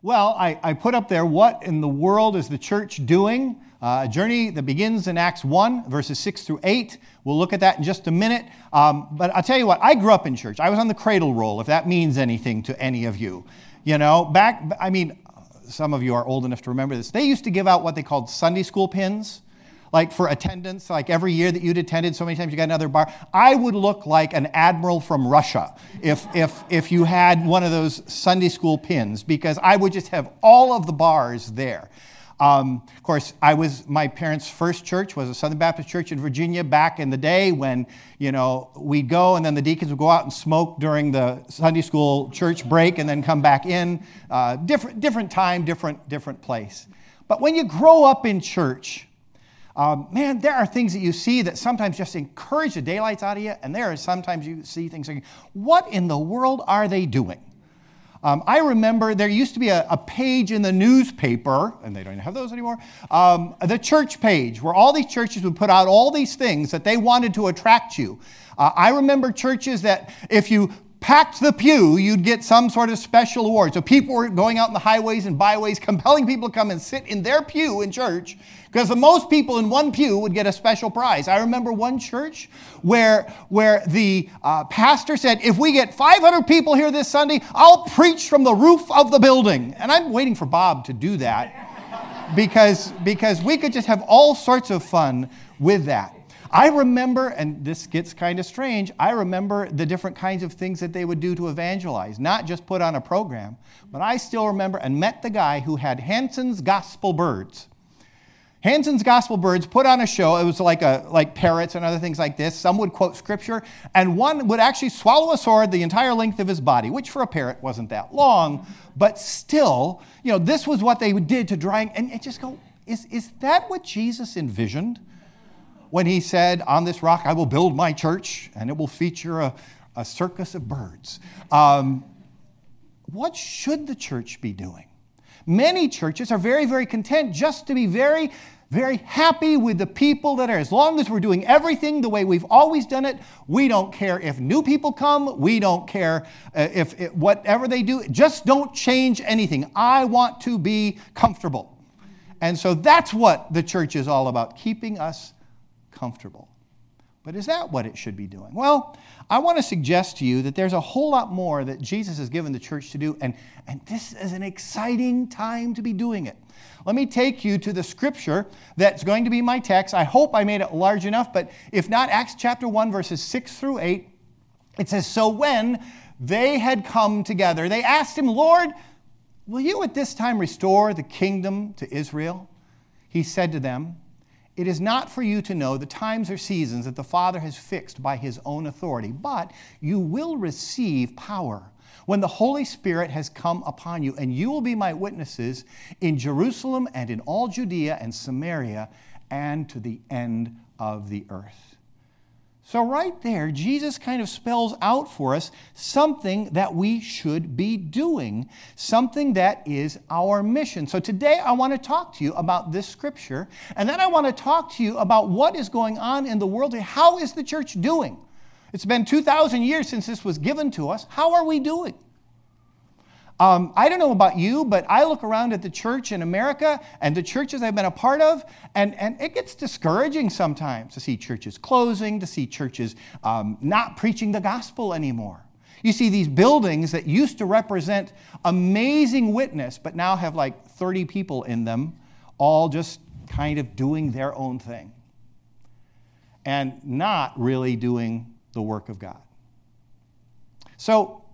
Well, I, I put up there what in the world is the church doing? Uh, a journey that begins in Acts 1, verses 6 through 8. We'll look at that in just a minute. Um, but I'll tell you what, I grew up in church. I was on the cradle roll, if that means anything to any of you. You know, back, I mean, some of you are old enough to remember this. They used to give out what they called Sunday school pins like for attendance, like every year that you'd attended, so many times you got another bar. I would look like an admiral from Russia if, if, if you had one of those Sunday school pins, because I would just have all of the bars there. Um, of course, I was my parents' first church was a Southern Baptist church in Virginia back in the day when you know we'd go and then the deacons would go out and smoke during the Sunday school church break and then come back in. Uh, different different time, different different place. But when you grow up in church, um, man, there are things that you see that sometimes just encourage the daylights out of you, and there are sometimes you see things like, what in the world are they doing? Um, I remember there used to be a, a, page in the newspaper, and they don't even have those anymore, um, the church page, where all these churches would put out all these things that they wanted to attract you. Uh, I remember churches that if you packed the pew, you'd get some sort of special award. So people were going out in the highways and byways, compelling people to come and sit in their pew in church, because the most people in one pew would get a special prize. I remember one church where, where the uh, pastor said, If we get 500 people here this Sunday, I'll preach from the roof of the building. And I'm waiting for Bob to do that because, because we could just have all sorts of fun with that. I remember, and this gets kind of strange, I remember the different kinds of things that they would do to evangelize, not just put on a program, but I still remember and met the guy who had Hanson's Gospel Birds. Hanson's Gospel Birds put on a show. It was like, a, like parrots and other things like this. Some would quote scripture, and one would actually swallow a sword the entire length of his body, which for a parrot wasn't that long, but still, you know, this was what they did to drying. And, just go, is, is that what Jesus envisioned? when he said, On this rock I will build my church, and it will feature a, a circus of birds. Um, what should the church be doing? Many churches are very, very content just to be very, very happy with the people that are. As long as we're doing everything the way we've always done it, we don't care if new people come, we don't care uh, if whatever they do, just don't change anything. I want to be comfortable. And so that's what the church is all about, keeping us comfortable. But is that what it should be doing? Well, I want to suggest to you that there's a whole lot more that Jesus has given the church to do, and, and this is an exciting time to be doing it. Let me take you to the scripture that's going to be my text. I hope I made it large enough, but if not, Acts chapter 1, verses 6 through 8, it says, So when they had come together, they asked him, Lord, will you at this time restore the kingdom to Israel? He said to them, it is not for you to know the times or seasons that the Father has fixed by his own authority, but you will receive power when the Holy Spirit has come upon you, and you will be my witnesses in Jerusalem and in all Judea and Samaria and to the end of the earth. So, right there, Jesus kind of spells out for us something that we should be doing, something that is our mission. So, today I want to talk to you about this scripture, and then I want to talk to you about what is going on in the world. How is the church doing? It's been 2,000 years since this was given to us. How are we doing? Um, I don't know about you, but I look around at the church in America and the churches I've been a part of, and, and it gets discouraging sometimes to see churches closing, to see churches um, not preaching the gospel anymore. You see these buildings that used to represent amazing witness, but now have like 30 people in them, all just kind of doing their own thing and not really doing the work of God. So,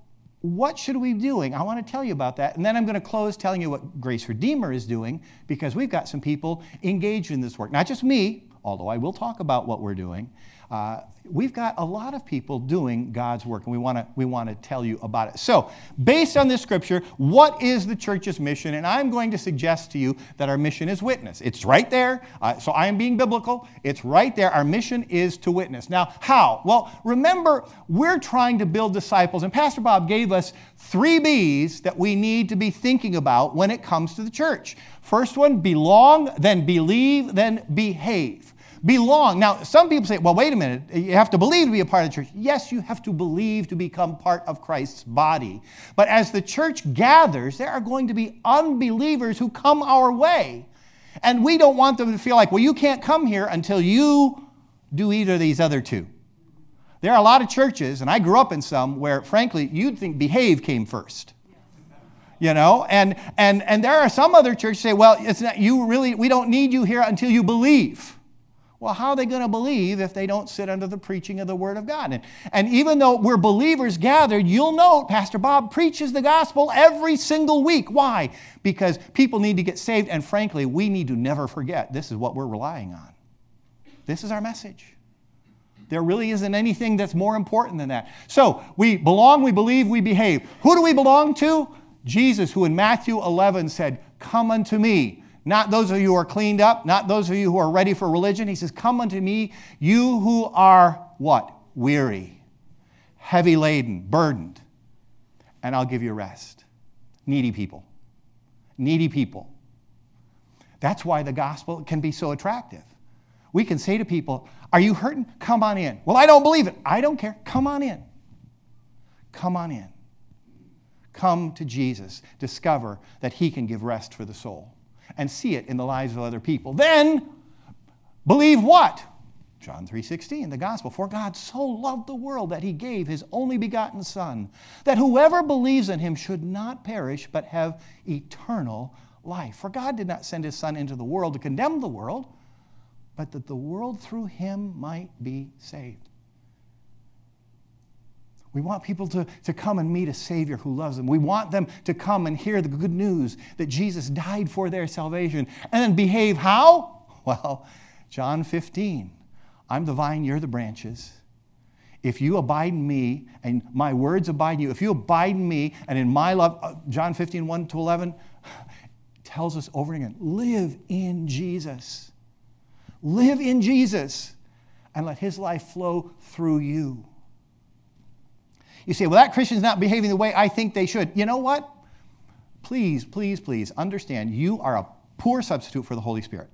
what should we be doing? I want to tell you about that. And then I'm going to close telling you what Grace Redeemer is doing because we've got some people engaged in this work. Not just me, although I will talk about what we're doing, uh, we've got a lot of people doing God's work, and we want to we want to tell you about it. So, based on this scripture, what is the church's mission? And I'm going to suggest to you that our mission is witness. It's right there. Uh, so I am being biblical. It's right there. Our mission is to witness. Now, how? Well, remember we're trying to build disciples, and Pastor Bob gave us three B's that we need to be thinking about when it comes to the church. First one: belong, then believe, then behave belong. Now, some people say, well, wait a minute, you have to believe to be a part of the church. Yes, you have to believe to become part of Christ's body. But as the church gathers, there are going to be unbelievers who come our way. And we don't want them to feel like, well, you can't come here until you do either of these other two. There are a lot of churches, and I grew up in some, where frankly, you'd think behave came first you know and and and there are some other churches say well it's not you really we don't need you here until you believe well how are they going to believe if they don't sit under the preaching of the word of god and, and even though we're believers gathered you'll note pastor bob preaches the gospel every single week why because people need to get saved and frankly we need to never forget this is what we're relying on this is our message there really isn't anything that's more important than that. So we belong, we believe, we behave. Who do we belong to? Jesus, who in Matthew 11 said, Come unto me. Not those of you who are cleaned up, not those of you who are ready for religion. He says, Come unto me, you who are what? Weary, heavy laden, burdened, and I'll give you rest. Needy people. Needy people. That's why the gospel can be so attractive. We can say to people, Are you hurting? Come on in. Well, I don't believe it. I don't care. Come on in. Come on in. Come to Jesus. Discover that He can give rest for the soul and see it in the lives of other people. Then believe what? John 3:16, the gospel, for God so loved the world that he gave his only begotten son, that whoever believes in him should not perish but have eternal life. For God did not send his son into the world to condemn the world, but that the world through him might be saved. We want people to, to come and meet a Savior who loves them. We want them to come and hear the good news that Jesus died for their salvation and then behave how? Well, John 15. I'm the vine, you're the branches. If you abide in me and my words abide in you, if you abide in me and in my love, uh, John 15, 1 to 11 tells us over and again live in Jesus. Live in Jesus and let his life flow through you. You say, well, that Christian's not behaving the way I think they should. You know what? Please, please, please understand you are a poor substitute for the Holy Spirit.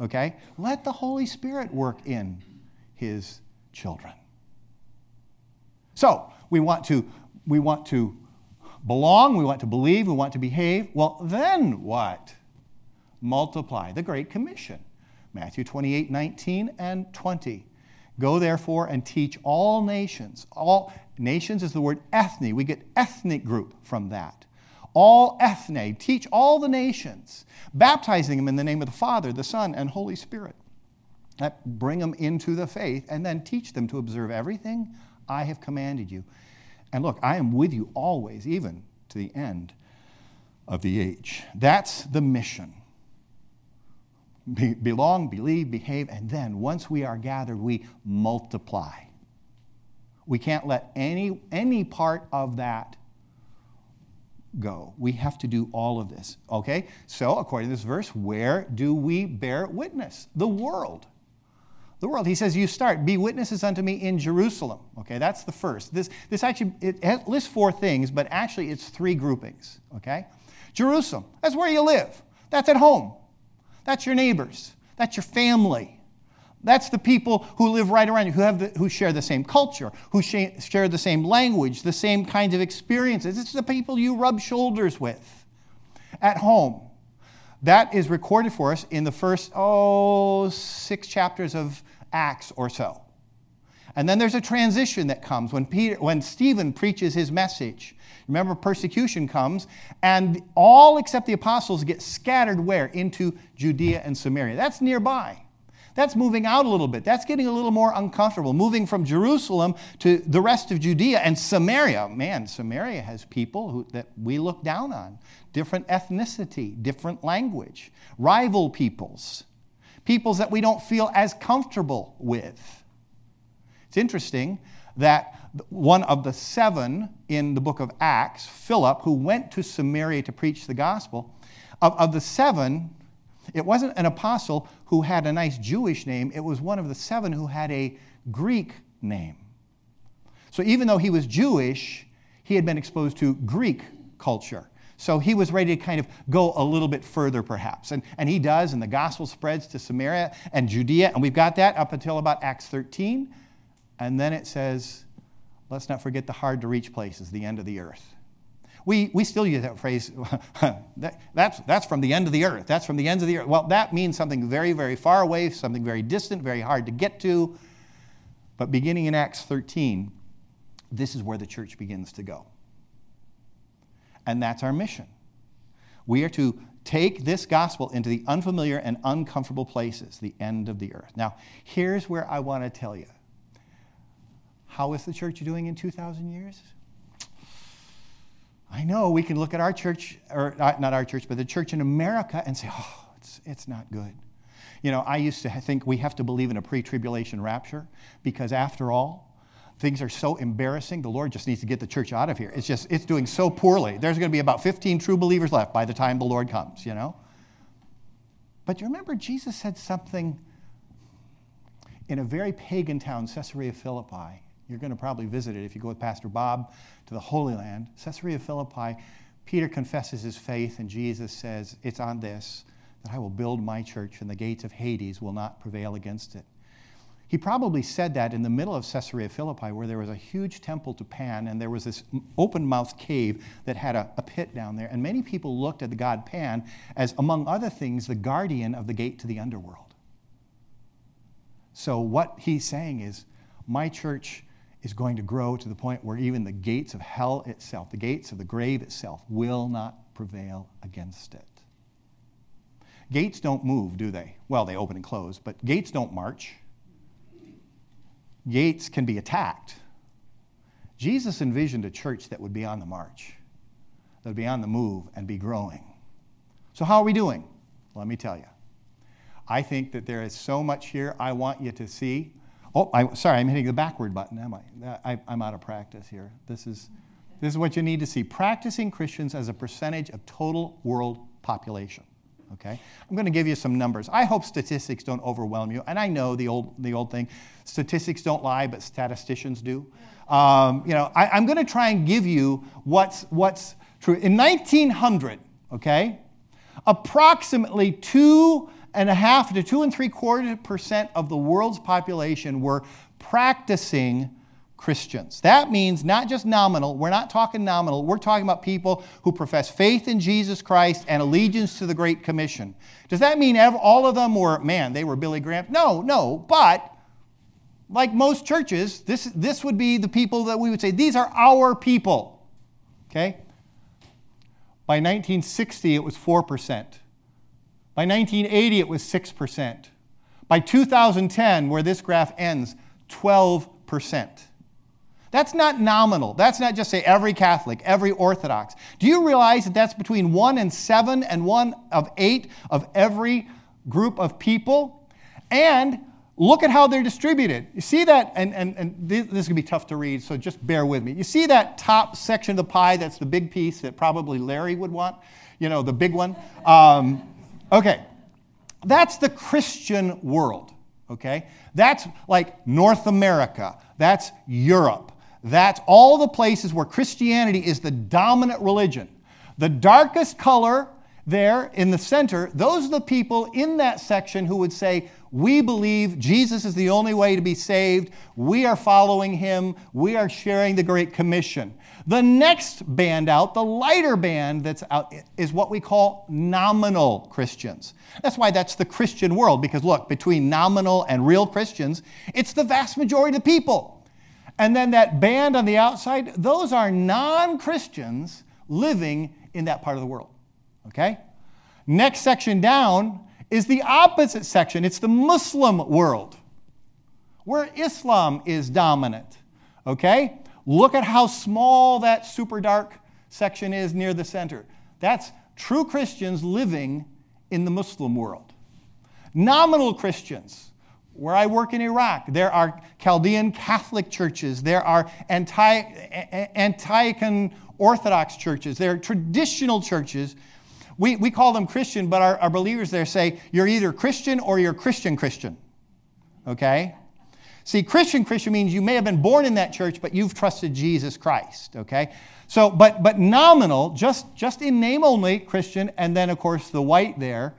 Okay? Let the Holy Spirit work in his children. So, we want to we want to belong, we want to believe, we want to behave. Well, then what? Multiply the Great Commission. Matthew 28, 19 and 20. Go therefore and teach all nations. All nations is the word ethne. We get ethnic group from that. All ethne, teach all the nations, baptizing them in the name of the Father, the Son, and Holy Spirit. That bring them into the faith and then teach them to observe everything I have commanded you. And look, I am with you always, even to the end of the age. That's the mission be, belong, believe, behave, and then once we are gathered, we multiply. We can't let any, any part of that go. We have to do all of this. Okay? So, according to this verse, where do we bear witness? The world. The world. He says, You start, be witnesses unto me in Jerusalem. Okay, that's the first. This, this actually it lists four things, but actually it's three groupings. Okay? Jerusalem, that's where you live, that's at home. That's your neighbors. That's your family. That's the people who live right around you, who, have the, who share the same culture, who share the same language, the same kinds of experiences. It's the people you rub shoulders with at home. That is recorded for us in the first, oh, six chapters of Acts or so. And then there's a transition that comes when, Peter, when Stephen preaches his message. Remember, persecution comes, and all except the apostles get scattered where? Into Judea and Samaria. That's nearby. That's moving out a little bit. That's getting a little more uncomfortable. Moving from Jerusalem to the rest of Judea and Samaria. Man, Samaria has people who, that we look down on. Different ethnicity, different language, rival peoples, peoples that we don't feel as comfortable with. It's interesting that one of the seven in the book of Acts, Philip, who went to Samaria to preach the gospel, of, of the seven, it wasn't an apostle who had a nice Jewish name, it was one of the seven who had a Greek name. So even though he was Jewish, he had been exposed to Greek culture. So he was ready to kind of go a little bit further, perhaps. And, and he does, and the gospel spreads to Samaria and Judea. And we've got that up until about Acts 13. And then it says, let's not forget the hard to reach places, the end of the earth. We, we still use that phrase, that, that's, that's from the end of the earth. That's from the ends of the earth. Well, that means something very, very far away, something very distant, very hard to get to. But beginning in Acts 13, this is where the church begins to go. And that's our mission. We are to take this gospel into the unfamiliar and uncomfortable places, the end of the earth. Now, here's where I want to tell you. How is the church doing in 2,000 years? I know we can look at our church, or uh, not our church, but the church in America and say, oh, it's, it's not good. You know, I used to think we have to believe in a pre tribulation rapture because, after all, things are so embarrassing. The Lord just needs to get the church out of here. It's just, it's doing so poorly. There's going to be about 15 true believers left by the time the Lord comes, you know? But you remember Jesus said something in a very pagan town, Caesarea Philippi. You're going to probably visit it if you go with Pastor Bob to the Holy Land. Caesarea Philippi, Peter confesses his faith, and Jesus says, It's on this that I will build my church, and the gates of Hades will not prevail against it. He probably said that in the middle of Caesarea Philippi, where there was a huge temple to Pan, and there was this open mouthed cave that had a, a, pit down there. And many people looked at the god Pan as, among other things, the guardian of the gate to the underworld. So, what he's saying is, my church is going to grow to the point where even the gates of hell itself, the gates of the grave itself, will not prevail against it. Gates don't move, do they? Well, they open and close, but gates don't march. Gates can be attacked. Jesus envisioned a church that would be on the march, that would be on the move and be growing. So, how are we doing? Let me tell you. I think that there is so much here I want you to see. Oh, I, sorry, I'm hitting the backward button, am I? I? I'm out of practice here. This is, this is what you need to see. Practicing Christians as a percentage of total world population. Okay? I'm going to give you some numbers. I hope statistics don't overwhelm you. And I know the old, the old thing statistics don't lie, but statisticians do. Um, you know, I, am going to try and give you what's, what's true. In 1900, okay, approximately two and a half to two and three quarter percent of the world's population were practicing Christians. That means not just nominal, we're not talking nominal, we're talking about people who profess faith in Jesus Christ and allegiance to the Great Commission. Does that mean all of them were, man, they were Billy Graham? No, no, but like most churches, this, this would be the people that we would say, these are our people. Okay? By 1960, it was 4%. By 1980, it was 6%. By 2010, where this graph ends, 12%. That's not nominal. That's not just say every Catholic, every Orthodox. Do you realize that that's between one and seven and one of eight of every group of people? And look at how they're distributed. You see that, and, and, and this, this is going to be tough to read, so just bear with me. You see that top section of the pie, that's the big piece that probably Larry would want? You know, the big one? Um, okay, that's the Christian world, okay? That's like North America, that's Europe, that's all the places where Christianity is the dominant religion. The darkest color there in the center, those are the people in that section who would say, We believe Jesus is the only way to be saved. We are following him. We are sharing the Great Commission. The next band out, the lighter band that's out, is what we call nominal Christians. That's why that's the Christian world, because look, between nominal and real Christians, it's the vast majority of people. And then that band on the outside, those are non Christians living in that part of the world. Okay? Next section down is the opposite section it's the Muslim world, where Islam is dominant. Okay? Look at how small that super dark section is near the center. That's true Christians living in the Muslim world. Nominal Christians, where I work in Iraq, there are Chaldean Catholic churches, there are Antiochian Orthodox churches, there are traditional churches. We, we call them Christian, but our, our believers there say you're either Christian or you're Christian Christian. Okay? See, Christian Christian means you may have been born in that church, but you've trusted Jesus Christ, okay? So, but but nominal, just just in name only, Christian, and then of course the white there,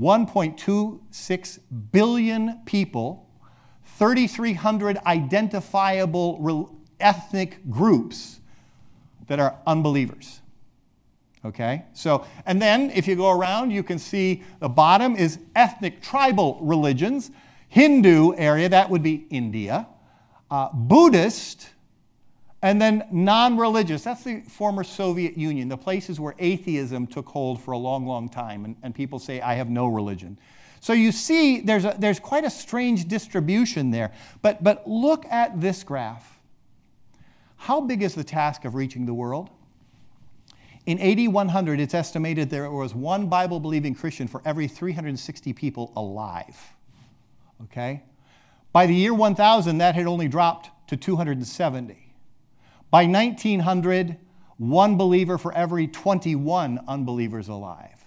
1.26 billion people, 3,300 identifiable ethnic groups that are unbelievers. Okay? So, and then if you go around, you can see the bottom is ethnic tribal religions. Hindu area, that would be India. Uh, Buddhist, and then non religious. That's the former Soviet Union, the places where atheism took hold for a long, long time, and, and people say, I have no religion. So you see, there's, a, there's quite a strange distribution there. But, but look at this graph. How big is the task of reaching the world? In AD 100, it's estimated there was one Bible believing Christian for every 360 people alive. Okay? By the year 1000, that had only dropped to 270. By 1900, one believer for every 21 unbelievers alive.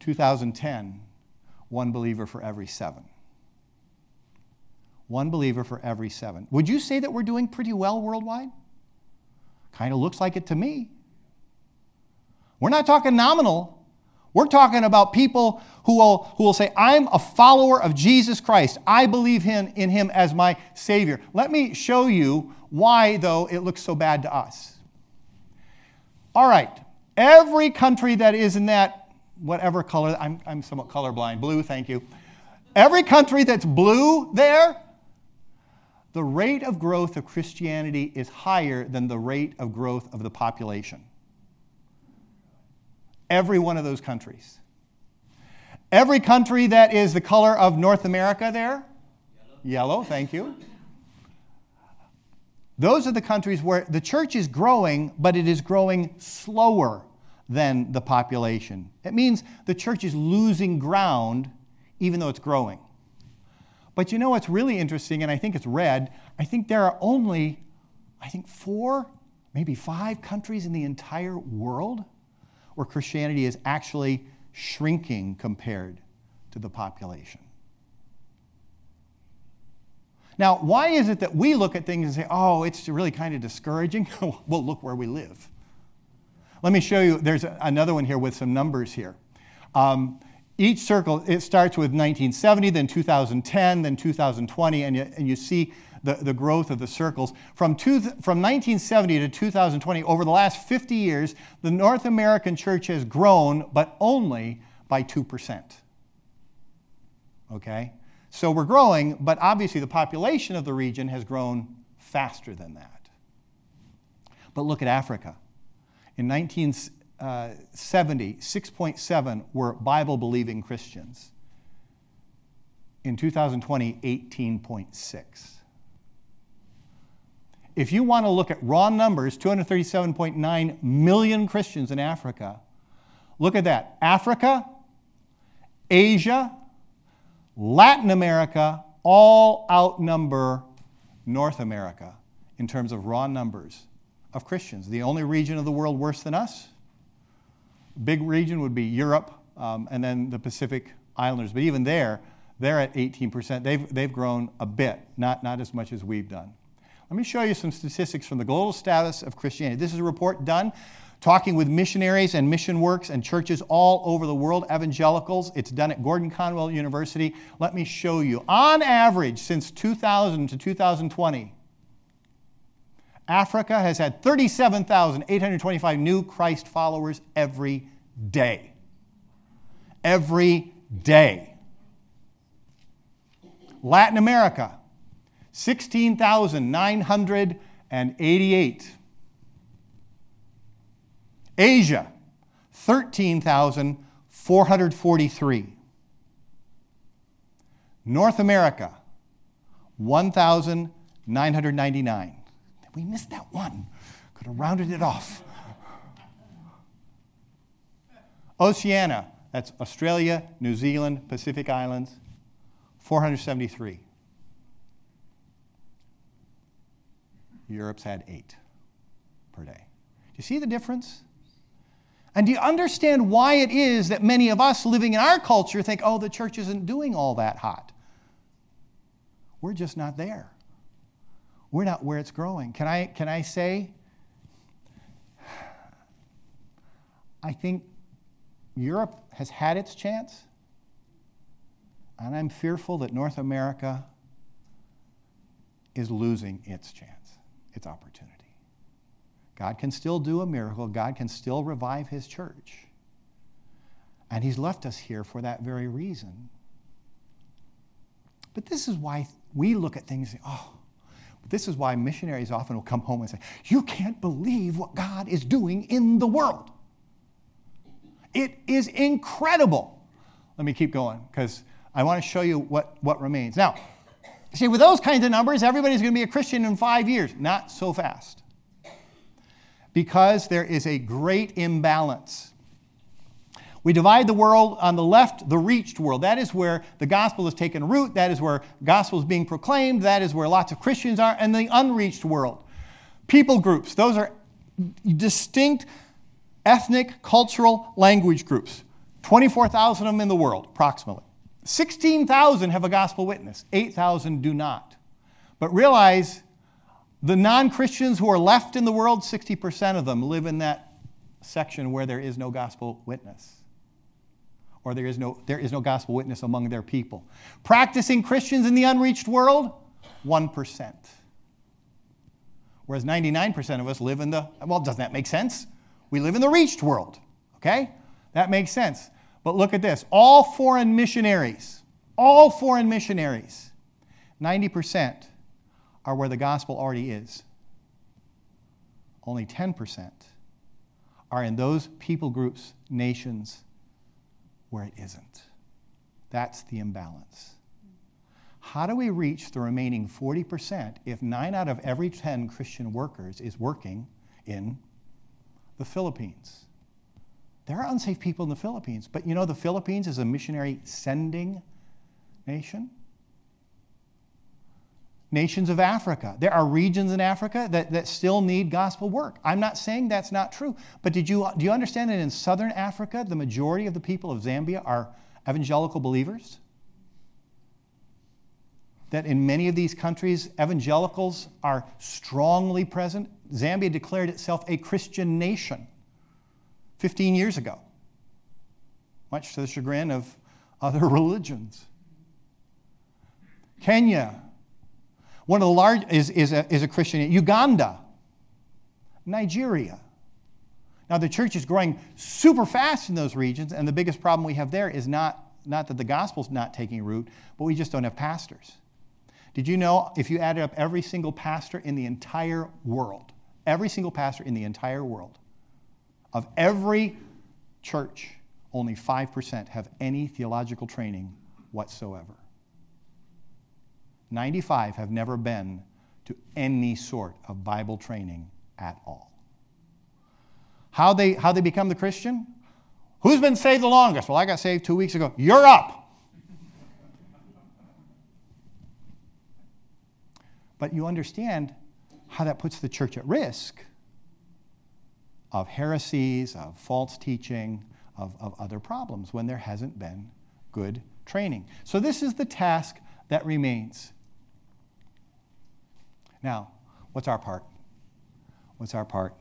2010, one believer for every seven. One believer for every seven. Would you say that we're doing pretty well worldwide? Kind of looks like it to me. We're not talking nominal. We're talking about people who will, who will say, I'm a follower of Jesus Christ. I believe him, in him as my Savior. Let me show you why, though, it looks so bad to us. All right, every country that is in that whatever color, I'm, I'm somewhat colorblind, blue, thank you. Every country that's blue there, the rate of growth of Christianity is higher than the rate of growth of the population every one of those countries. Every country that is the color of North America there, yellow, yellow thank you. Those are the countries where the church is growing, but it is growing slower than the population. It means the church is losing ground even though it's growing. But you know what's really interesting, and I think it's red, I think there are only, I think, four, maybe five countries in the entire world where Christianity is actually shrinking compared to the population. Now, why is it that we look at things and say, oh, it's really kind of discouraging? well, look where we live. Let me show you, there's another one here with some numbers here. Um, each circle, it starts with 1970, then 2010, then 2020, and you, and you see the, the growth of the circles. From, two, from 1970 to 2020, over the last 50 years, the North American church has grown, but only by 2%. Okay? So we're growing, but obviously the population of the region has grown faster than that. But look at Africa. In 1970, uh, 6.7 were Bible believing Christians. In 2020, 18.6. If you want to look at raw numbers, 237.9 million Christians in Africa, look at that. Africa, Asia, Latin America all outnumber North America in terms of raw numbers of Christians. The only region of the world worse than us, big region would be Europe um, and then the Pacific Islanders. But even there, they're at 18%. They've, they've grown a bit, not, not as much as we've done. Let me show you some statistics from the global status of Christianity. This is a report done talking with missionaries and mission works and churches all over the world, evangelicals. It's done at Gordon Conwell University. Let me show you. On average, since 2000 to 2020, Africa has had 37,825 new Christ followers every day. Every day. Latin America, 16,988. Asia, 13,443. North America, 1,999. We missed that one. Could have rounded it off. Oceania, that's Australia, New Zealand, Pacific Islands, 473. Europe's had eight per day. Do you see the difference? And do you understand why it is that many of us living in our culture think, oh, the church isn't doing all that hot? we're just not there. We're not where it's growing. Can I, can I say, I think Europe has had its chance, and I'm fearful that North America is losing its chance, its opportunity. God can still do a miracle, God can still revive His church. And He's left us here for that very reason. But this is why we look at things and say, oh, this is why missionaries often will come home and say, You can't believe what God is doing in the world. It is incredible. Let me keep going because I want to show you what, what remains. Now, see, with those kinds of numbers, everybody's going to be a Christian in five years. Not so fast. Because there is a great imbalance. We divide the world on the left, the reached world. That is where the gospel has taken root. That is where gospel is being proclaimed. That is where lots of Christians are. And the unreached world. People groups. Those are distinct ethnic, cultural, language groups. 24,000 of them in the world, approximately. 16,000 have a gospel witness, 8,000 do not. But realize the non Christians who are left in the world, 60% of them live in that section where there is no gospel witness. Or there is no, there is no gospel witness among their people. Practicing Christians in the unreached world, 1%. Whereas 99% of us live in the, well, doesn't that make sense? We live in the reached world, okay? That makes sense. But look at this all foreign missionaries, all foreign missionaries, 90% are where the gospel already is. Only 10% are in those people groups, nations, where it isn't. That's the imbalance. How do we reach the remaining 40% if nine out of every 10 Christian workers is working in the Philippines. There are unsafe people in the Philippines, but you know the Philippines is a missionary sending nation. Nations of Africa. There are regions in Africa that, that still need gospel work. I'm not saying that's not true, but did you, do you understand that in southern Africa, the majority of the people of Zambia are evangelical believers? That in many of these countries, evangelicals are strongly present Zambia declared itself a Christian nation 15 years ago, much to the chagrin of other religions. Kenya, one of the large, is, is, a, is a Christian. Uganda, Nigeria. Now, the church is growing super fast in those regions, and the biggest problem we have there is not, not that the gospel's not taking root, but we just don't have pastors. Did you know if you added up every single pastor in the entire world, every single pastor in the entire world, of every church, only 5% have any theological training whatsoever. 95 have never been to any sort of Bible training at all. How they, how they become the Christian? Who's been saved the longest? Well, I got saved two weeks ago. You're up. But you understand how that puts the church at risk of heresies, of false teaching, of, of other problems when there hasn't been good training. So, this is the task that remains. Now, what's our part? What's our part?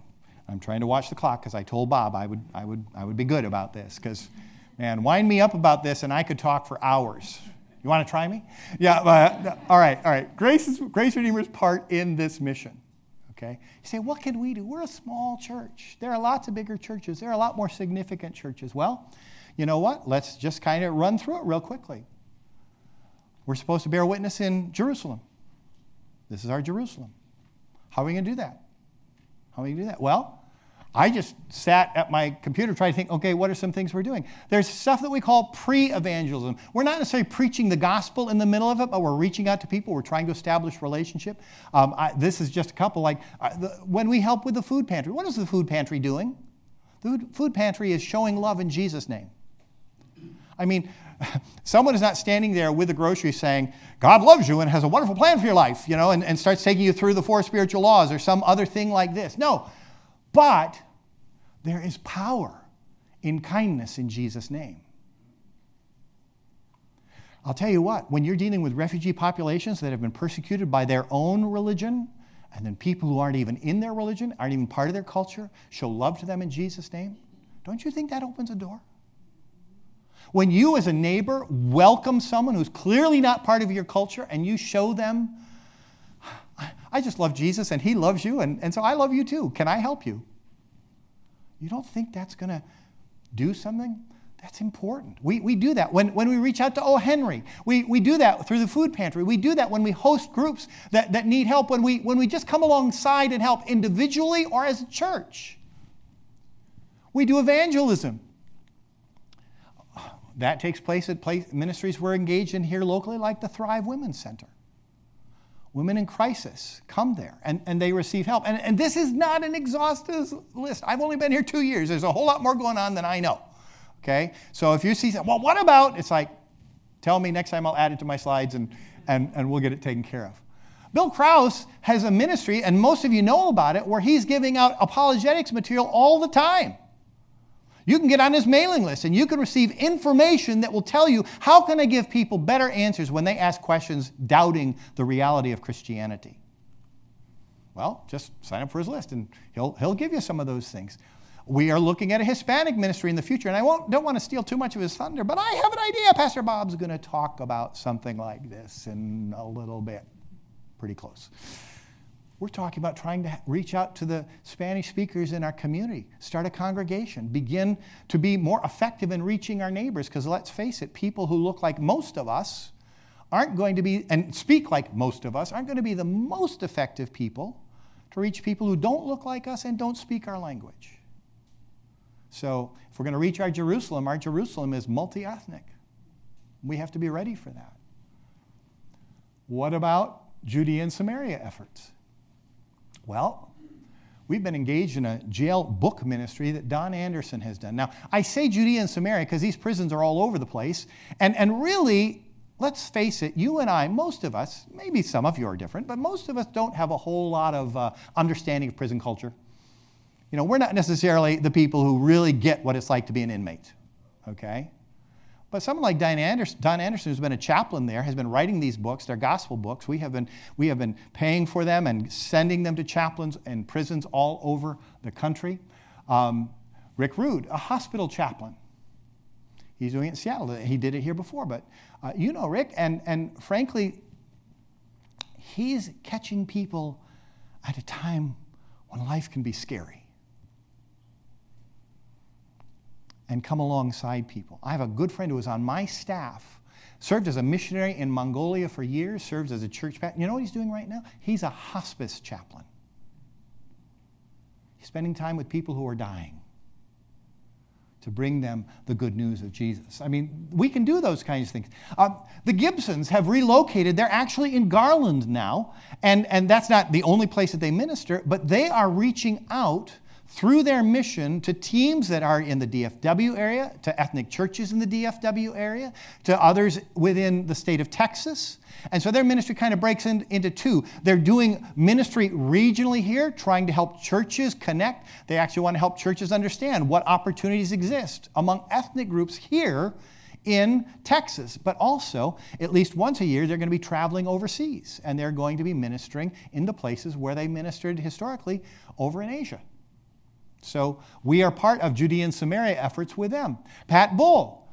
I'm trying to watch the clock because I told Bob I would, I, would, I would be good about this because, man, wind me up about this and I could talk for hours. You want to try me? Yeah, all right, all right. Grace, is, Grace Redeemer's part in this mission. Okay? You say, what can we do? We're a small church. There are lots of bigger churches. There are a lot more significant churches. Well, you know what? Let's just kind of run through it real quickly. We're supposed to bear witness in Jerusalem. This is our Jerusalem. How are we going to do that? How are we going to do that? Well, I just sat at my computer trying to think, okay, what are some things we're doing? There's stuff that we call pre evangelism. We're not necessarily preaching the gospel in the middle of it, but we're reaching out to people. We're trying to establish relationship. Um, I, this is just a couple. Like uh, the, when we help with the food pantry, what is the food pantry doing? The food pantry is showing love in Jesus' name. I mean, someone is not standing there with the grocery saying, God loves you and has a wonderful plan for your life, you know, and, and starts taking you through the four spiritual laws or some other thing like this. No. But there is power in kindness in Jesus' name. I'll tell you what, when you're dealing with refugee populations that have been persecuted by their own religion, and then people who aren't even in their religion, aren't even part of their culture, show love to them in Jesus' name, don't you think that opens a door? When you, as a neighbor, welcome someone who's clearly not part of your culture and you show them, I just love Jesus and he loves you, and, and so I love you too. Can I help you? You don't think that's going to do something? That's important. We, we do that when, when we reach out to O. Henry. We, we do that through the food pantry. We do that when we host groups that, that need help, when we, when we just come alongside and help individually or as a church. We do evangelism. That takes place at place, ministries we're engaged in here locally, like the Thrive Women's Center. Women in crisis come there and, and they receive help. And, and this is not an exhaustive list. I've only been here two years. There's a whole lot more going on than I know. Okay? So if you see, well, what about? It's like, tell me next time I'll add it to my slides and, and, and we'll get it taken care of. Bill Krause has a ministry, and most of you know about it, where he's giving out apologetics material all the time. You can get on his mailing list and you can receive information that will tell you how can I give people better answers when they ask questions doubting the reality of Christianity. Well, just sign up for his list and he'll, he'll give you some of those things. We are looking at a Hispanic ministry in the future, and I won't, don't want to steal too much of his thunder, but I have an idea. Pastor Bob's going to talk about something like this in a little bit, pretty close. We're talking about trying to reach out to the Spanish speakers in our community, start a congregation, begin to be more effective in reaching our neighbors. Because let's face it, people who look like most of us aren't going to be, and speak like most of us, aren't going to be the most effective people to reach people who don't look like us and don't speak our language. So if we're going to reach our Jerusalem, our Jerusalem is multi ethnic. We have to be ready for that. What about Judea and Samaria efforts? Well, we've been engaged in a jail book ministry that Don Anderson has done. Now, I say Judea and Samaria because these prisons are all over the place. And, and really, let's face it, you and I, most of us, maybe some of you are different, but most of us don't have a whole lot of uh, understanding of prison culture. You know, we're not necessarily the people who really get what it's like to be an inmate, okay? But someone like Don Anderson, Anderson, who's been a chaplain there, has been writing these books. They're gospel books. We have been, we have been paying for them and sending them to chaplains and prisons all over the country. Um, Rick Rude, a hospital chaplain. He's doing it in Seattle. He did it here before, but uh, you know Rick, and, and frankly, he's catching people at a time when life can be scary. And come alongside people. I have a good friend who was on my staff, served as a missionary in Mongolia for years, serves as a church pastor. You know what he's doing right now? He's a hospice chaplain. He's spending time with people who are dying to bring them the good news of Jesus. I mean, we can do those kinds of things. Um, the Gibsons have relocated. They're actually in Garland now, and, and that's not the only place that they minister, but they are reaching out through their mission to teams that are in the DFW area, to ethnic churches in the DFW area, to others within the state of Texas. And so their ministry kind of breaks in, into two. They're doing ministry regionally here, trying to help churches connect. They actually want to help churches understand what opportunities exist among ethnic groups here in Texas. But also, at least once a year, they're going to be traveling overseas and they're going to be ministering in the places where they ministered historically over in Asia. So we are part of Judea and Samaria efforts with them. Pat Bull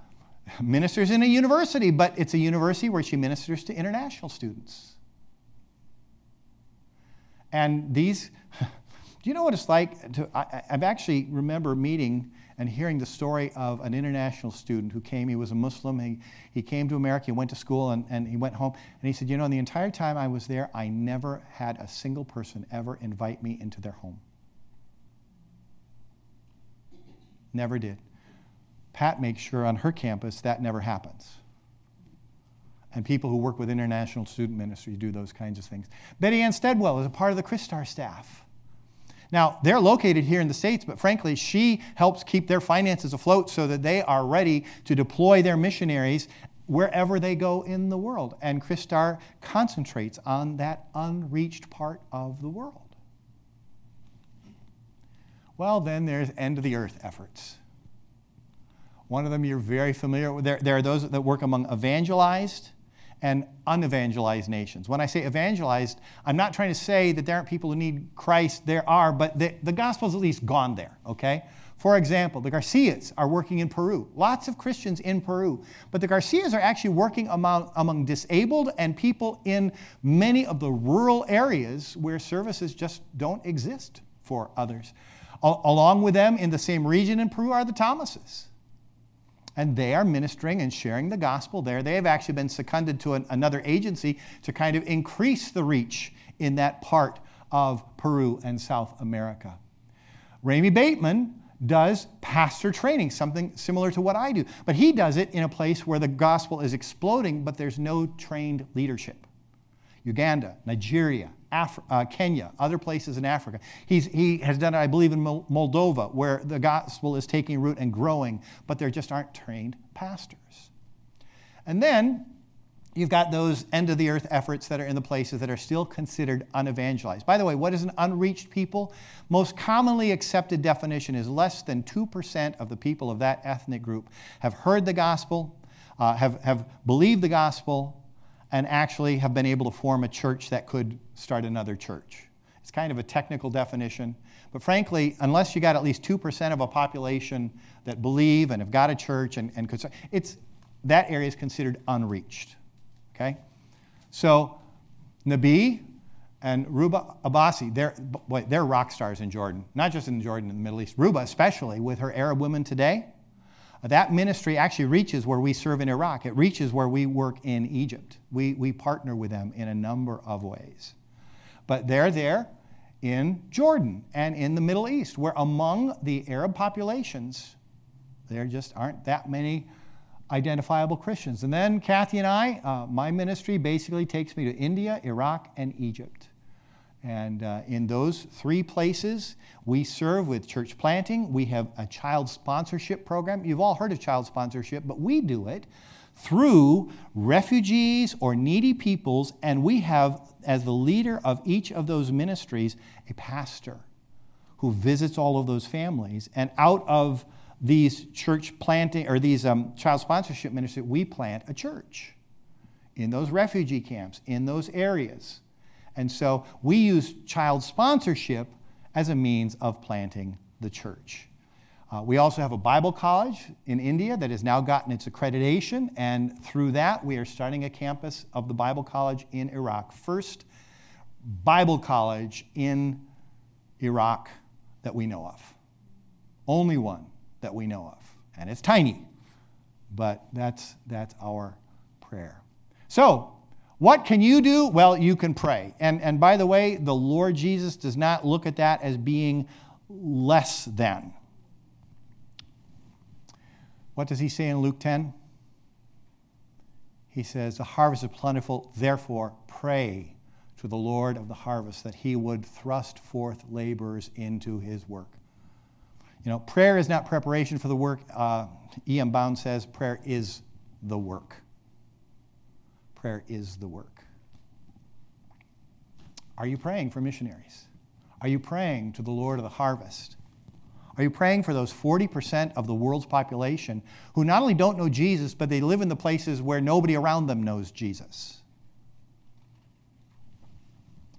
ministers in a university, but it's a university where she ministers to international students. And these, do you know what it's like? To, I, I've actually remember meeting and hearing the story of an international student who came. He was a Muslim. He, he came to America, he went to school, and, and he went home. And he said, You know, the entire time I was there, I never had a single person ever invite me into their home. Never did. Pat makes sure on her campus that never happens. And people who work with international student ministry do those kinds of things. Betty Ann Steadwell is a part of the Christar staff. Now, they're located here in the States, but frankly, she helps keep their finances afloat so that they are ready to deploy their missionaries wherever they go in the world. And Christar concentrates on that unreached part of the world. Well, then there's end of the earth efforts. One of them you're very familiar with. There, there are those that work among evangelized and unevangelized nations. When I say evangelized, I'm not trying to say that there aren't people who need Christ. There are, but the, the gospel's at least gone there, okay? For example, the Garcias are working in Peru. Lots of Christians in Peru. But the Garcias are actually working among, among disabled and people in many of the rural areas where services just don't exist for others. Along with them in the same region in Peru are the Thomases. And they are ministering and sharing the gospel there. They have actually been seconded to an, another agency to kind of increase the reach in that part of Peru and South America. Ramey Bateman does pastor training, something similar to what I do. But he does it in a place where the gospel is exploding, but there's no trained leadership. Uganda, Nigeria, Af- uh, Kenya, other places in Africa. He's, he has done it, I believe, in Moldova, where the gospel is taking root and growing, but there just aren't trained pastors. And then You've got those end of the earth efforts that are in the places that are still considered unevangelized. By the way, what is an unreached people? Most commonly accepted definition is less than 2% of the people of that ethnic group have heard the gospel, uh, have, have believed the gospel, and actually have been able to form a church that could start another church. It's kind of a technical definition. But frankly, unless you got at least 2% of a population that believe and have got a church and, and could, it's, that area is considered unreached. Okay? So, Nabi and Ruba Abbasi, they're, boy, they're rock stars in Jordan, not just in Jordan, in the Middle East. Ruba, especially with her Arab women today, that ministry actually reaches where we serve in Iraq. It reaches where we work in Egypt. We, we partner with them in a number of ways. But they're there in Jordan and in the Middle East, where among the Arab populations, there just aren't that many identifiable Christians. And then Kathy and I, uh, my ministry basically takes me to India, Iraq, and Egypt. And uh, in those three places, we serve with church planting. We have a child sponsorship program. You've all heard of child sponsorship, but we do it through refugees or needy peoples, and we have, as the leader of each of those ministries, a pastor who visits all of those families. And out of these church planting or these um, child sponsorship ministries, we plant a church in those refugee camps, in those areas. And so we use child sponsorship as a means of planting the church. Uh, we also have a Bible college in India that has now gotten its accreditation, and through that, we are starting a campus of the Bible college in Iraq. First Bible college in Iraq that we know of. Only one that we know of. And it's tiny, but that's, that's our prayer. So, what can you do? Well, you can pray. And, and by the way, the Lord Jesus does not look at that as being less than. What does he say in Luke 10? He says, The harvest is plentiful, therefore pray to the Lord of the harvest that he would thrust forth laborers into his work. You know, prayer is not preparation for the work. Uh, E.M. Bounds says prayer is the work. Prayer is the work. Are you praying for missionaries? Are you praying to the Lord of the harvest? Are you praying for those 40% of the world's population who not only don't know Jesus, but they live in the places where nobody around them knows Jesus?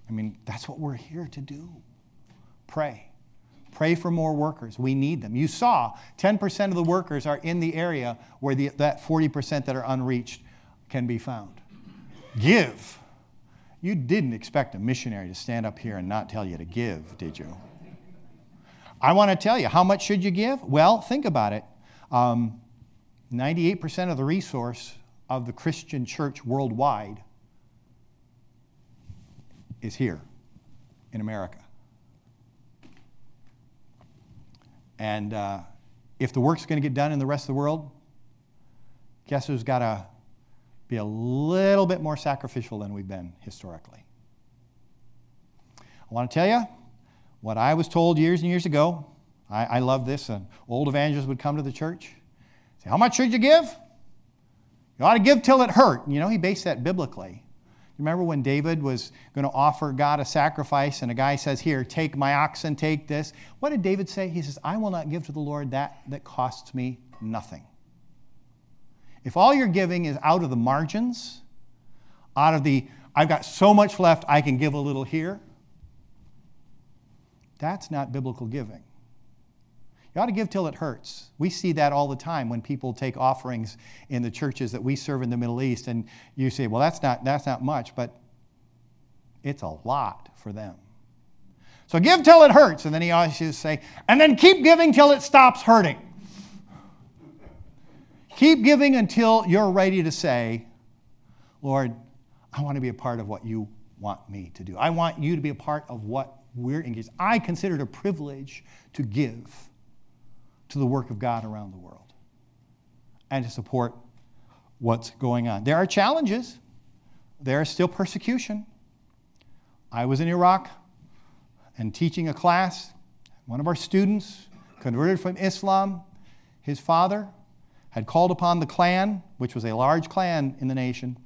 I mean, that's what we're here to do. Pray. Pray for more workers. We need them. You saw 10% of the workers are in the area where the, that 40% that are unreached can be found. Give. You didn't expect a missionary to stand up here and not tell you to give, did you? I want to tell you, how much should you give? Well, think about it. Um, 98% of the resource of the Christian church worldwide is here in America. And uh, if the work's going to get done in the rest of the world, guess who's got to be a little bit more sacrificial than we've been historically? I want to tell you what I was told years and years ago. I, I love this. An old evangelist would come to the church, say, How much should you give? You ought to give till it hurt. You know, he based that biblically. You Remember when David was going to offer God a sacrifice and a guy says, Here, take my oxen, take this. What did David say? He says, I will not give to the Lord that that costs me nothing. If all you're giving is out of the margins, out of the, I've got so much left, I can give a little here, that's not biblical giving. You ought to give till it hurts. We see that all the time when people take offerings in the churches that we serve in the Middle East, and you say, well, that's not, that's not much, but it's a lot for them. So give till it hurts. And then he always used to say, and then keep giving till it stops hurting. Keep giving until you're ready to say, Lord, I want to be a part of what you want me to do. I want you to be a part of what we're engaged. I consider it a privilege to give to the work of God around the world and to support what's going on. There are challenges, there is still persecution. I was in Iraq and teaching a class. One of our students converted from Islam. His father had called upon the clan, which was a large clan in the nation,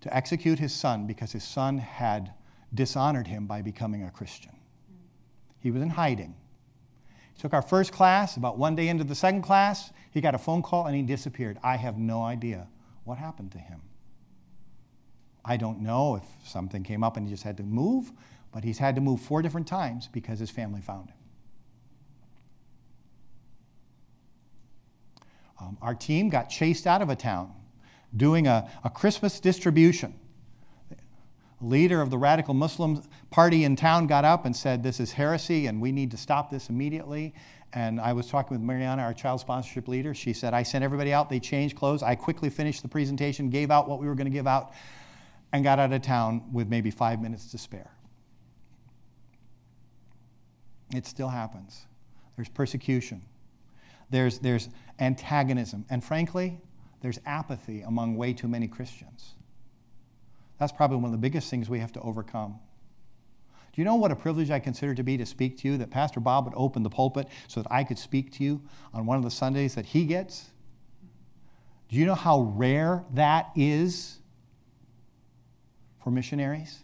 to execute his son because his son had dishonored him by becoming a Christian. He was in hiding. He took our first class. About one day into the second class, he got a phone call and he disappeared. I have no idea what happened to him. I don't know if something came up and he just had to move, but he's had to move four different times because his family found him. Um, our team got chased out of a town doing a, a Christmas distribution. The leader of the radical Muslim party in town got up and said, This is heresy and we need to stop this immediately. And I was talking with Mariana, our child sponsorship leader. She said, I sent everybody out, they changed clothes. I quickly finished the presentation, gave out what we were going to give out, and got out of town with maybe five minutes to spare. It still happens. There's persecution, there's, there's antagonism, and frankly, there's apathy among way too many Christians. That's probably one of the biggest things we have to overcome. Do you know what a privilege I consider to be to speak to you? That Pastor Bob would open the pulpit so that I could speak to you on one of the Sundays that he gets? Do you know how rare that is for missionaries?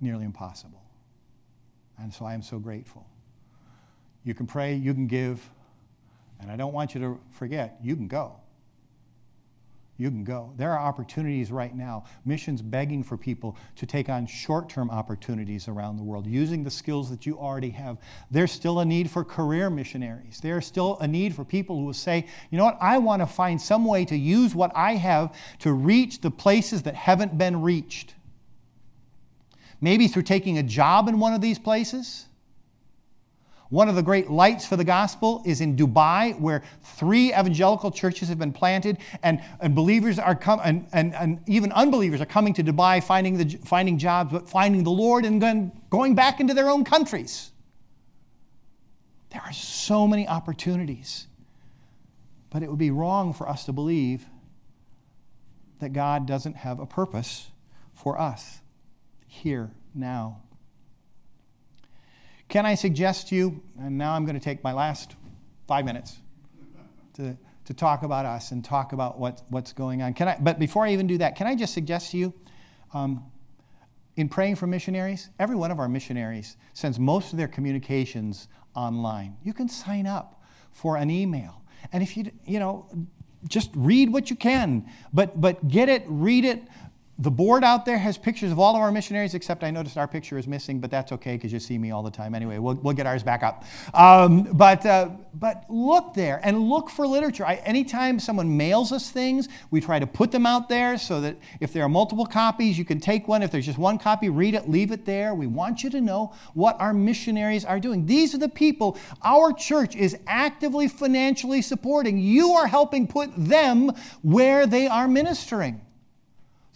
Nearly impossible. And so I am so grateful. You can pray, you can give, and I don't want you to forget, you can go. You can go. There are opportunities right now, missions begging for people to take on short term opportunities around the world using the skills that you already have. There's still a need for career missionaries. There's still a need for people who will say, you know what, I want to find some way to use what I have to reach the places that haven't been reached. Maybe through taking a job in one of these places. One of the great lights for the gospel is in Dubai, where three evangelical churches have been planted, and, and believers are coming, and, and, and even unbelievers are coming to Dubai, finding, the, finding jobs, but finding the Lord and then going back into their own countries. There are so many opportunities. But it would be wrong for us to believe that God doesn't have a purpose for us here, now. Can I suggest to you, and now I'm going to take my last five minutes to, to talk about us and talk about what, what's going on. Can I, but before I even do that, can I just suggest to you, um, in praying for missionaries, every one of our missionaries sends most of their communications online. You can sign up for an email. And if you, you know, just read what you can, but, but get it, read it, the board out there has pictures of all of our missionaries, except I noticed our picture is missing, but that's okay because you see me all the time anyway. We'll, we'll get ours back up. Um, but, uh, but look there and look for literature. I, anytime someone mails us things, we try to put them out there so that if there are multiple copies, you can take one. If there's just one copy, read it, leave it there. We want you to know what our missionaries are doing. These are the people our church is actively financially supporting. You are helping put them where they are ministering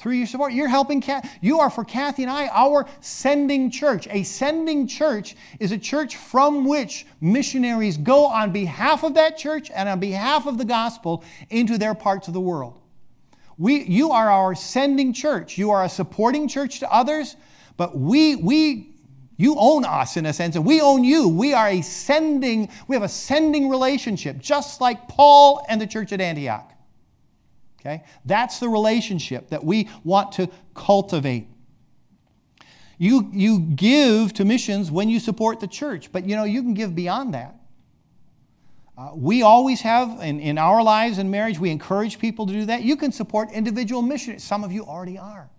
through your support. You're helping, you are for Kathy and I, our sending church. A sending church is a church from which missionaries go on behalf of that church and on behalf of the gospel into their parts of the world. We, you are our sending church. You are a supporting church to others, but we, we, you own us in a sense, and we own you. We are a sending, we have a sending relationship, just like Paul and the church at Antioch. Okay? That's the relationship that we want to cultivate. You, you give to missions when you support the church, but you know, you can give beyond that. Uh, we always have, in, in our lives and marriage, we encourage people to do that. You can support individual missionaries. Some of you already are.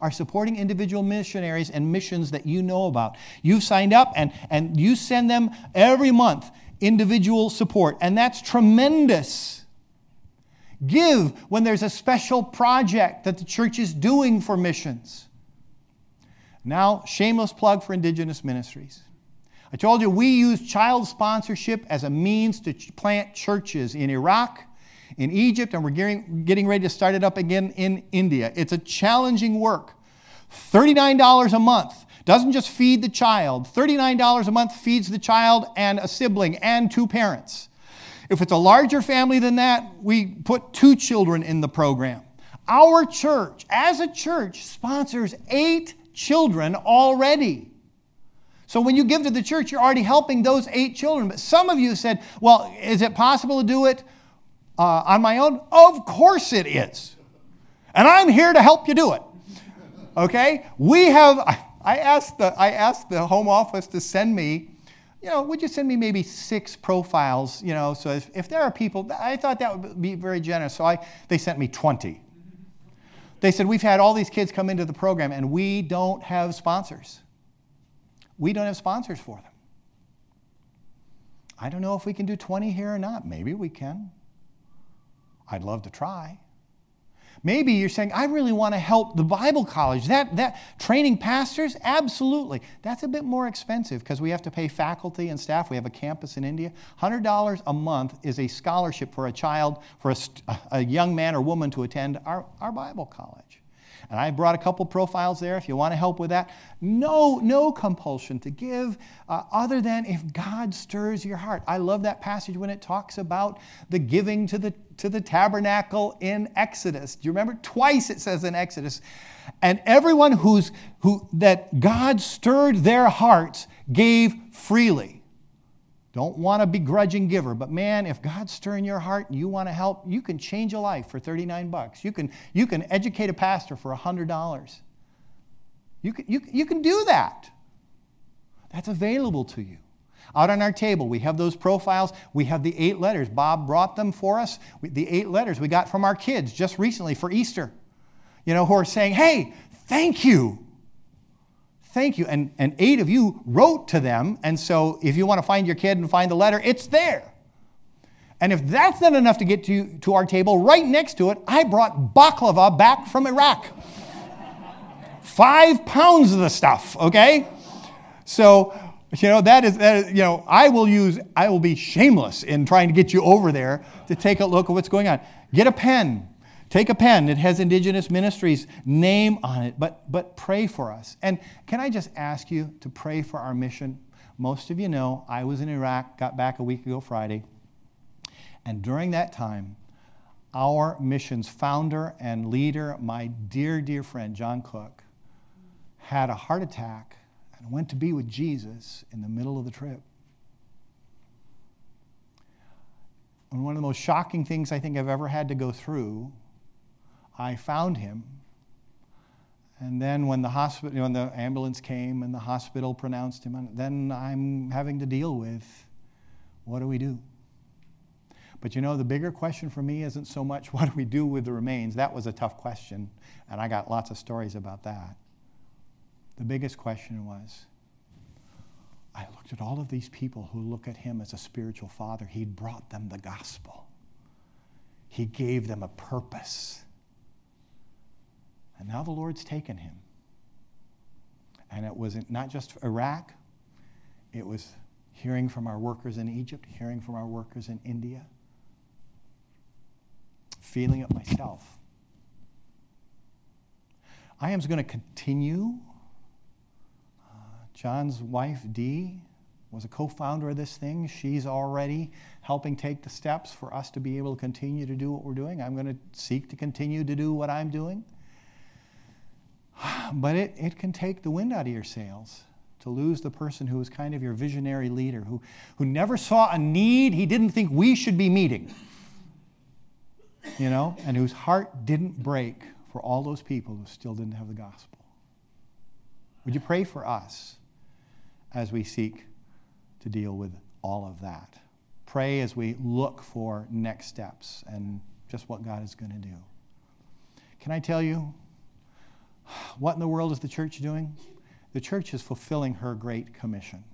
Are supporting individual missionaries and missions that you know about. You've signed up and, and you send them every month individual support, and that's tremendous. Give when there's a special project that the church is doing for missions. Now, shameless plug for Indigenous Ministries. I told you we use child sponsorship as a means to plant churches in Iraq, in Egypt, and we're getting, getting ready to start it up again in India. It's a challenging work. $39 a month doesn't just feed the child, $39 a month feeds the child and a sibling and two parents. If it's a larger family than that, we put two children in the program. Our church, as a church, sponsors eight children already. So when you give to the church, you're already helping those eight children. But some of you said, well, is it possible to do it uh, on my own? Of course it is. And I'm here to help you do it. Okay? We have, I asked the, I asked the home office to send me, you know, would you send me maybe six profiles, you know, so if, if there are people, I thought that would be very generous. So I, they sent me 20. They said, we've had all these kids come into the program and we don't have sponsors. We don't have sponsors for them. I don't know if we can do 20 here or not. Maybe we can. I'd love to try. Maybe you're saying, I really want to help the Bible college. That, that training pastors? Absolutely. That's a bit more expensive because we have to pay faculty and staff. We have a campus in India. $100 a month is a scholarship for a child, for a, a young man or woman to attend our, our Bible college. And I brought a couple profiles there if you want to help with that. No, no compulsion to give uh, other than if God stirs your heart. I love that passage when it talks about the giving to the, to the tabernacle in Exodus. Do you remember? Twice it says in Exodus. And everyone who's, who, that God stirred their hearts gave freely. Don't want a begrudging giver, but man, if God's stirring your heart and you want to help, you can change a life for 39 bucks. You can, you can educate a pastor for $100. You can, you, you can do that. That's available to you. Out on our table, we have those profiles. We have the eight letters. Bob brought them for us. The eight letters we got from our kids just recently for Easter, you know, who are saying, hey, thank you thank you. And, and eight of you wrote to them. And so if you want to find your kid and find the letter, it's there. And if that's not enough to get to, to our table, right next to it, I brought baklava back from Iraq. Five pounds of the stuff, okay? So, you know, that is, that is, you know, I will use, I will be shameless in trying to get you over there to take a look at what's going on. Get a pen, Take a pen, it has Indigenous Ministries name on it, but, but pray for us. And can I just ask you to pray for our mission? Most of you know I was in Iraq, got back a week ago Friday, and during that time, our mission's founder and leader, my dear, dear friend John Cook, had a heart attack and went to be with Jesus in the middle of the trip. And one of the most shocking things I think I've ever had to go through I found him. And then when the hospital, when the ambulance came and the hospital pronounced him, then I'm having to deal with what do we do? But you know, the bigger question for me isn't so much what do we do with the remains. That was a tough question, and I got lots of stories about that. The biggest question was I looked at all of these people who look at him as a spiritual father. He'd brought them the gospel, he gave them a purpose. And now the Lord's taken him. And it was not just Iraq, it was hearing from our workers in Egypt, hearing from our workers in India, feeling it myself. I am going to continue. Uh, John's wife, Dee, was a co founder of this thing. She's already helping take the steps for us to be able to continue to do what we're doing. I'm going to seek to continue to do what I'm doing. But it, it can take the wind out of your sails to lose the person who was kind of your visionary leader, who, who never saw a need he didn't think we should be meeting, you know, and whose heart didn't break for all those people who still didn't have the gospel. Would you pray for us as we seek to deal with all of that? Pray as we look for next steps and just what God is going to do. Can I tell you what in the world is the church doing? The church is fulfilling her great commission.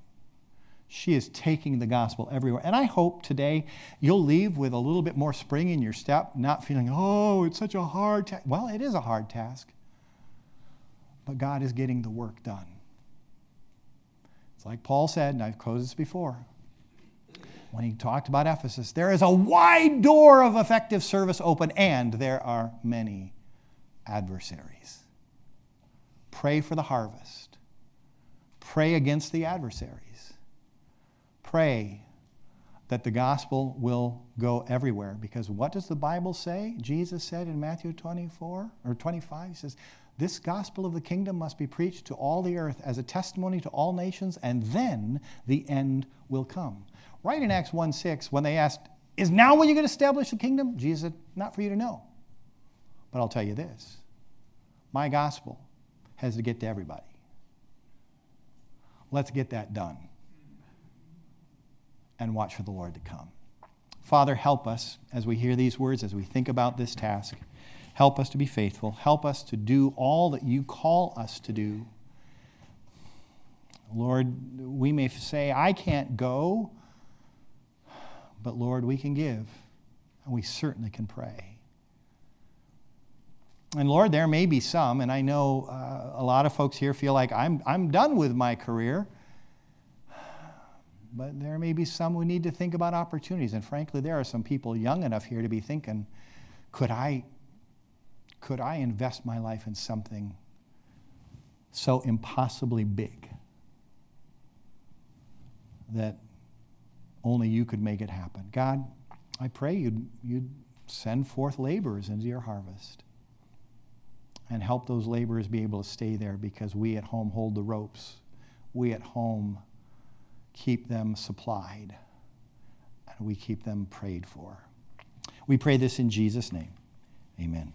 She is taking the gospel everywhere. And I hope today you'll leave with a little bit more spring in your step, not feeling, oh, it's such a hard task. Well, it is a hard task. But God is getting the work done. It's like Paul said, and I've quoted this before, when he talked about Ephesus there is a wide door of effective service open, and there are many adversaries. Pray for the harvest, pray against the adversaries pray that the gospel will go everywhere. Because what does the Bible say? Jesus said in Matthew 24 or 25, he says, This gospel of the kingdom must be preached to all the earth as a testimony to all nations, and then the end will come. Right in Acts 1 6, when they asked, Is now when you're going to establish the kingdom? Jesus said, Not for you to know. But I'll tell you this my gospel has to get to everybody. Let's get that done and watch for the Lord to come. Father, help us as we hear these words, as we think about this task. Help us to be faithful. Help us to do all that you call us to do. Lord, we may say, I can't go, but Lord, we can give, and we certainly can pray. And Lord, there may be some, and I know uh, a lot of folks here feel like I'm, I'm done with my career. But there may be some who need to think about opportunities. And frankly, there are some people young enough here to be thinking, could I, could I invest my life in something so impossibly big that only you could make it happen? God, I pray you'd, you'd send forth laborers into your harvest and help those laborers be able to stay there because we at home hold the ropes. We at home keep them supplied, and we keep them prayed for. We pray this in Jesus' name. Amen.